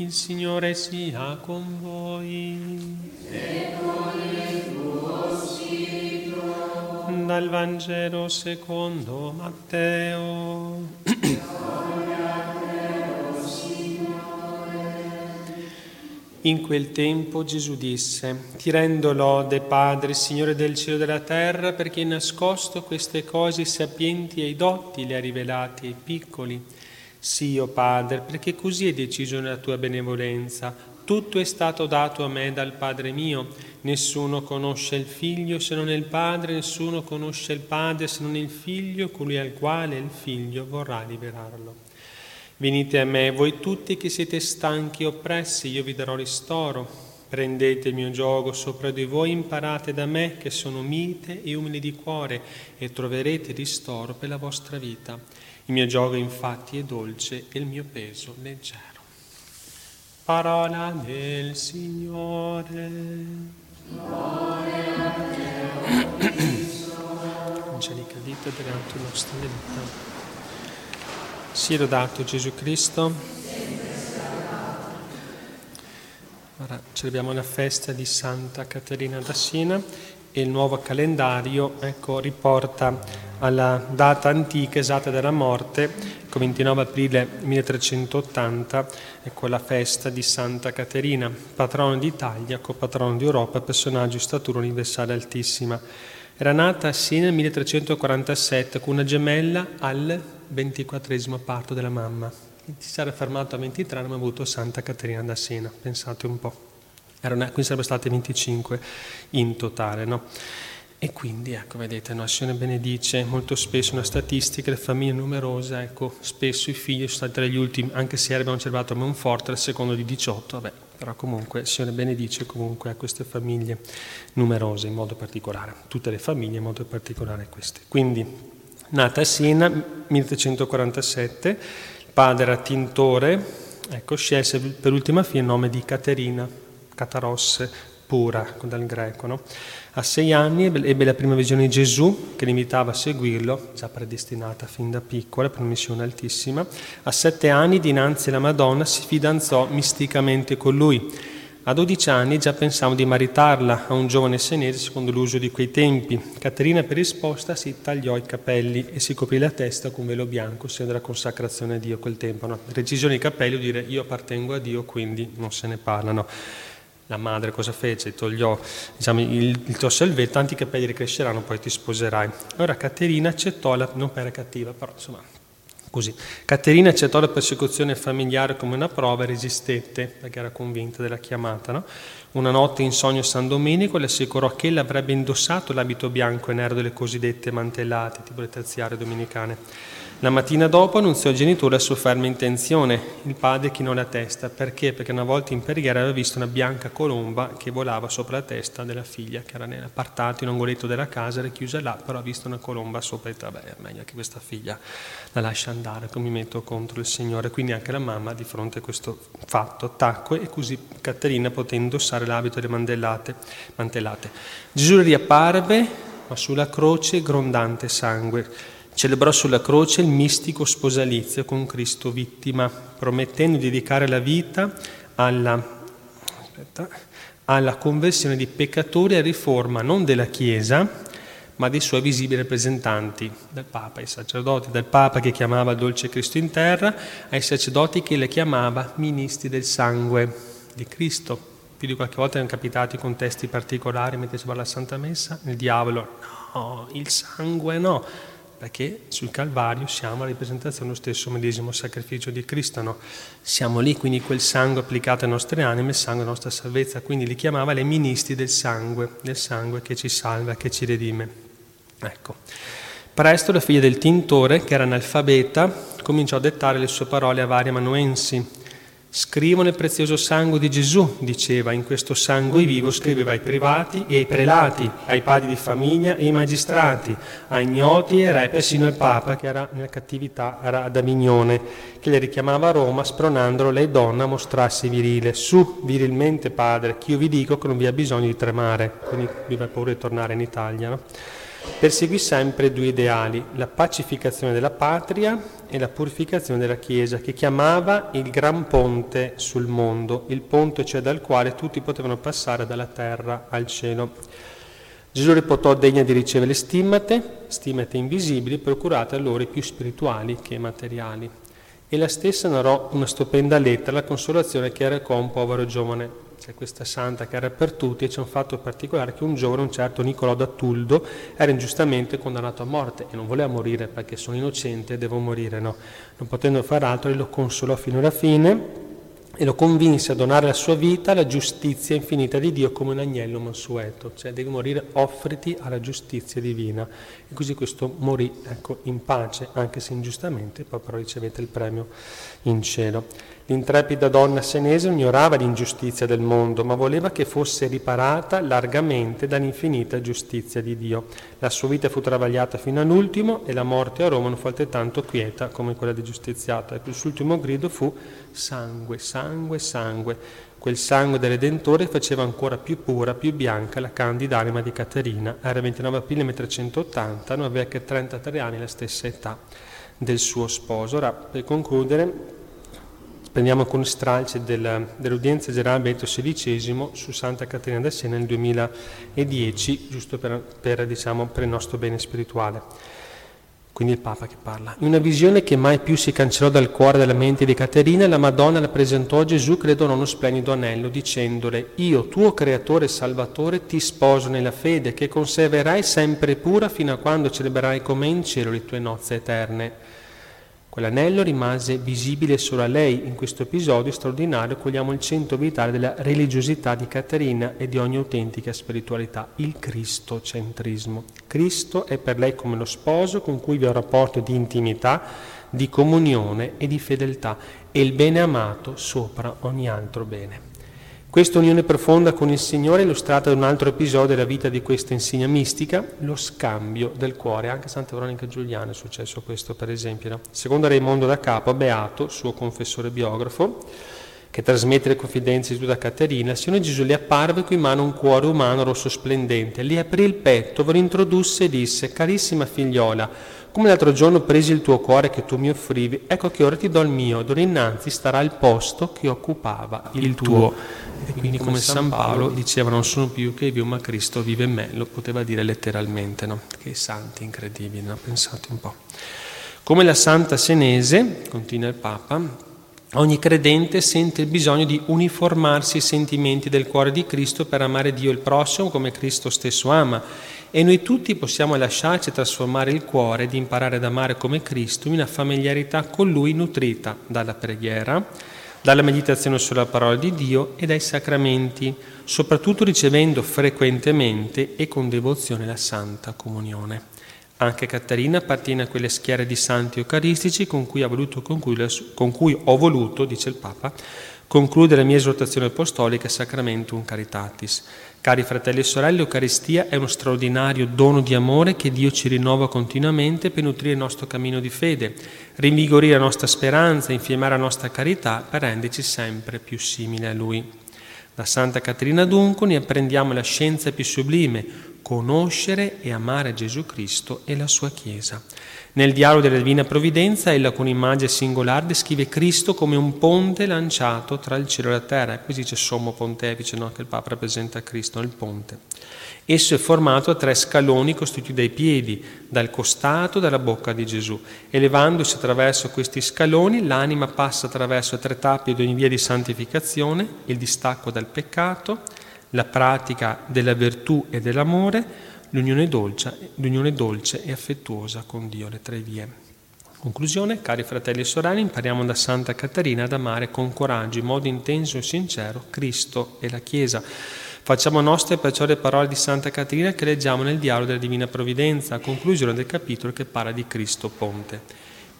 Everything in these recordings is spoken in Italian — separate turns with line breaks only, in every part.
Il Signore sia con voi.
E con il tuo spirito.
Dal Vangelo secondo Matteo. In quel tempo Gesù disse, ti rendo lode, Padre, Signore del cielo e della terra, perché hai nascosto queste cose sapienti ai dotti le ha rivelate ai piccoli. Sì, o oh Padre, perché così hai deciso nella tua benevolenza. Tutto è stato dato a me dal Padre mio. Nessuno conosce il Figlio se non il Padre, nessuno conosce il Padre se non il Figlio, colui al quale il Figlio vorrà liberarlo. Venite a me, voi tutti che siete stanchi e oppressi, io vi darò ristoro. Prendete il mio gioco sopra di voi, imparate da me che sono mite e umile di cuore e troverete ristoro per la vostra vita. Il mio gioco infatti è dolce e il mio peso leggero. Parola del Signore. Angelica dita delante nostra vita. Sia lodato Gesù Cristo. Ora celebriamo la festa di Santa Caterina da Siena e il nuovo calendario ecco, riporta alla data antica esatta della morte, come 29 aprile 1380, ecco la festa di Santa Caterina, patrono d'Italia, copatrono d'Europa, personaggio di statura universale altissima. Era nata a Siena nel 1347 con una gemella al ventiquattresimo parto della mamma. Si sarà fermato a 23 hanno avuto Santa Caterina da Siena, pensate un po'. Erano, quindi sarebbero state 25 in totale, no? E quindi, ecco, vedete, no, Sione benedice molto spesso una statistica, le famiglie numerose, ecco, spesso i figli sono stati tra gli ultimi, anche se abbiamo osservato a Monforte, al secondo di 18, vabbè, però comunque Sione benedice comunque a queste famiglie numerose in modo particolare, tutte le famiglie in modo particolare queste. Quindi nata a Siena 1347, il padre era tintore, ecco, scelse per ultima fine il nome di Caterina, Catarosse, pura, dal greco. No? A sei anni ebbe la prima visione di Gesù che l'invitava a seguirlo, già predestinata fin da piccola per una missione altissima. A sette anni, dinanzi alla Madonna, si fidanzò misticamente con lui a 12 anni già pensavo di maritarla a un giovane senese secondo l'uso di quei tempi. Caterina per risposta si tagliò i capelli e si coprì la testa con velo bianco, segno della consacrazione a Dio quel tempo. No? Recisione dei capelli vuol dire io appartengo a Dio, quindi non se ne parlano. La madre cosa fece? Togliò diciamo, il, il tuo salvetto, tanti capelli ricresceranno, poi ti sposerai. Ora Caterina accettò, la, non per cattiva, però insomma Così. Caterina accettò la persecuzione familiare come una prova e resistette, perché era convinta della chiamata. No? Una notte in sogno San Domenico le assicurò che ella avrebbe indossato l'abito bianco e nero delle cosiddette mantellate, tipo le terziarie domenicane. La mattina dopo annunziò al genitore la sua ferma intenzione. Il padre chinò la testa. Perché? Perché una volta in preghiera aveva visto una bianca colomba che volava sopra la testa della figlia, che era nell'appartato in un angoletto della casa, era chiusa là, però ha visto una colomba sopra e detto, vabbè, meglio che questa figlia la lascia andare, come mi metto contro il Signore. Quindi anche la mamma, di fronte a questo fatto, tacque e così Caterina poté indossare l'abito delle mandellate, mantellate. Gesù riapparve, ma sulla croce grondante sangue celebrò sulla croce il mistico sposalizio con Cristo vittima, promettendo di dedicare la vita alla, aspetta, alla conversione di peccatori e riforma non della Chiesa, ma dei suoi visibili rappresentanti, del Papa, ai sacerdoti, del Papa che chiamava dolce Cristo in terra, ai sacerdoti che le chiamava ministri del sangue di Cristo. Più di qualche volta erano capitati contesti particolari mentre si va alla Santa Messa, il diavolo, no, il sangue no, perché sul Calvario siamo la rappresentazione dello stesso medesimo sacrificio di Cristo, no? Siamo lì, quindi quel sangue applicato alle nostre anime, il sangue della nostra salvezza, quindi li chiamava le ministri del sangue, del sangue che ci salva, che ci redime. Ecco. Presto la figlia del tintore, che era analfabeta, cominciò a dettare le sue parole a vari amanuensi Scrivo nel prezioso sangue di Gesù, diceva, in questo sangue vivo scriveva ai privati e ai prelati, ai padri di famiglia e ai magistrati, ai ignoti e re, persino al Papa che era nella cattività, era ad Avignone, che le richiamava a Roma spronandolo lei donna a mostrarsi virile. Su, virilmente padre, che io vi dico che non vi ha bisogno di tremare, quindi vi ha paura di tornare in Italia. No? Perseguì sempre due ideali, la pacificazione della patria e la purificazione della Chiesa, che chiamava il gran ponte sul mondo, il ponte cioè dal quale tutti potevano passare dalla terra al cielo. Gesù reputò degna di ricevere stimmate, stimmate invisibili, procurate a loro più spirituali che materiali. E la stessa narrò una stupenda lettera, la consolazione che recò un povero giovane c'è questa santa che era per tutti e c'è un fatto particolare che un giorno un certo Niccolò da Tuldo era ingiustamente condannato a morte e non voleva morire perché sono innocente e devo morire, no? Non potendo fare altro, lo consolò fino alla fine e lo convinse a donare la sua vita alla giustizia infinita di Dio come un agnello mansueto, cioè devi morire, offriti alla giustizia divina. E così questo morì ecco, in pace, anche se ingiustamente, poi però ricevete il premio in cielo. L'intrepida donna senese ignorava l'ingiustizia del mondo, ma voleva che fosse riparata largamente dall'infinita giustizia di Dio. La sua vita fu travagliata fino all'ultimo e la morte a Roma non fu altrettanto quieta come quella di giustiziata. E il suo ultimo grido fu sangue, sangue, sangue. Quel sangue del Redentore faceva ancora più pura, più bianca la candida anima di Caterina. Era 29 aprile 1380, non aveva che 33 anni, la stessa età del suo sposo. Ora, per concludere, prendiamo con stralci del, dell'udienza generale Benedetto XVI su Santa Caterina da Siena nel 2010, giusto per, per, diciamo, per il nostro bene spirituale. Quindi il Papa che parla. In una visione che mai più si cancellò dal cuore dalla mente di Caterina, la Madonna la presentò a Gesù, credo non uno splendido anello, dicendole, io, tuo creatore e salvatore, ti sposo nella fede, che conserverai sempre pura fino a quando celebrerai come in cielo le tue nozze eterne. Quell'anello rimase visibile solo a lei. In questo episodio straordinario cogliamo il centro vitale della religiosità di Caterina e di ogni autentica spiritualità, il cristocentrismo. Cristo è per lei come lo sposo con cui vi ha un rapporto di intimità, di comunione e di fedeltà e il bene amato sopra ogni altro bene. Questa unione profonda con il Signore è illustrata da un altro episodio della vita di questa insegna mistica, lo scambio del cuore. Anche a Santa Veronica Giuliana è successo questo, per esempio. No? Secondo Raimondo da Capo, Beato, suo confessore biografo, che trasmette le confidenze di tutta Caterina, il Signore Gesù le apparve qui in mano un cuore umano rosso splendente, le aprì il petto, ve lo introdusse e disse, carissima figliola, come l'altro giorno presi il tuo cuore che tu mi offrivi, ecco che ora ti do il mio, d'ora innanzi starà il posto che occupava il, il tuo. tuo. E quindi come San Paolo diceva non sono più che io ma Cristo vive in me, lo poteva dire letteralmente, no? Che santi incredibili, no? Pensate un po'. Come la Santa Senese, continua il Papa, Ogni credente sente il bisogno di uniformarsi ai sentimenti del cuore di Cristo per amare Dio il prossimo come Cristo stesso ama e noi tutti possiamo lasciarci trasformare il cuore ed imparare ad amare come Cristo in una familiarità con Lui nutrita dalla preghiera, dalla meditazione sulla parola di Dio e dai sacramenti, soprattutto ricevendo frequentemente e con devozione la Santa Comunione. Anche Caterina appartiene a quelle schiere di santi eucaristici con cui, voluto, con cui, con cui ho voluto, dice il Papa, concludere la mia esortazione apostolica Sacramentum Caritatis. Cari fratelli e sorelle, l'Eucaristia è uno straordinario dono di amore che Dio ci rinnova continuamente per nutrire il nostro cammino di fede, rinvigorire la nostra speranza, infiammare la nostra carità per renderci sempre più simili a Lui. Da Santa Caterina dunque ne apprendiamo la scienza più sublime, conoscere e amare Gesù Cristo e la sua Chiesa. Nel dialogo della Divina Provvidenza, ella con un'immagine singolare descrive Cristo come un ponte lanciato tra il cielo e la terra. E qui dice sommo pontefice, no? che il Papa rappresenta Cristo nel ponte. Esso è formato da tre scaloni costituiti dai piedi, dal costato e dalla bocca di Gesù. Elevandosi attraverso questi scaloni, l'anima passa attraverso tre tappi di ogni via di santificazione, il distacco dal peccato, la pratica della virtù e dell'amore, l'unione dolce, l'unione dolce e affettuosa con Dio, le tre vie. Conclusione, cari fratelli e sorelle, impariamo da Santa Caterina ad amare con coraggio, in modo intenso e sincero, Cristo e la Chiesa. Facciamo nostre perciò le parole di Santa Caterina che leggiamo nel dialogo della Divina Provvidenza, a conclusione del capitolo che parla di Cristo Ponte.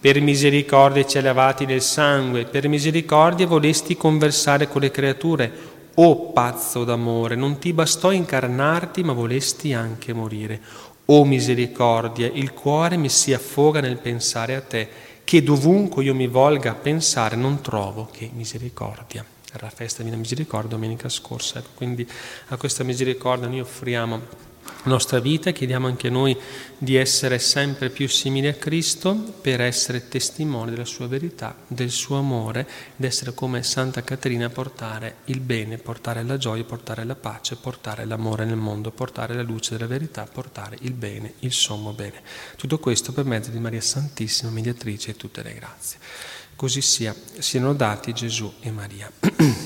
Per misericordia ci elevati nel sangue, per misericordia volesti conversare con le creature, o pazzo d'amore, non ti bastò incarnarti, ma volesti anche morire. O misericordia, il cuore mi si affoga nel pensare a te, che dovunque io mi volga a pensare non trovo che misericordia. Era la festa di Misericordia domenica scorsa, ecco, quindi a questa misericordia noi offriamo la nostra vita, chiediamo anche noi di essere sempre più simili a Cristo per essere testimoni della sua verità, del suo amore, ed essere come Santa Caterina a portare il bene, portare la gioia, portare la pace, portare l'amore nel mondo, portare la luce della verità, portare il bene, il sommo bene. Tutto questo per mezzo di Maria Santissima, mediatrice e tutte le grazie. Così sia, siano dati Gesù e Maria.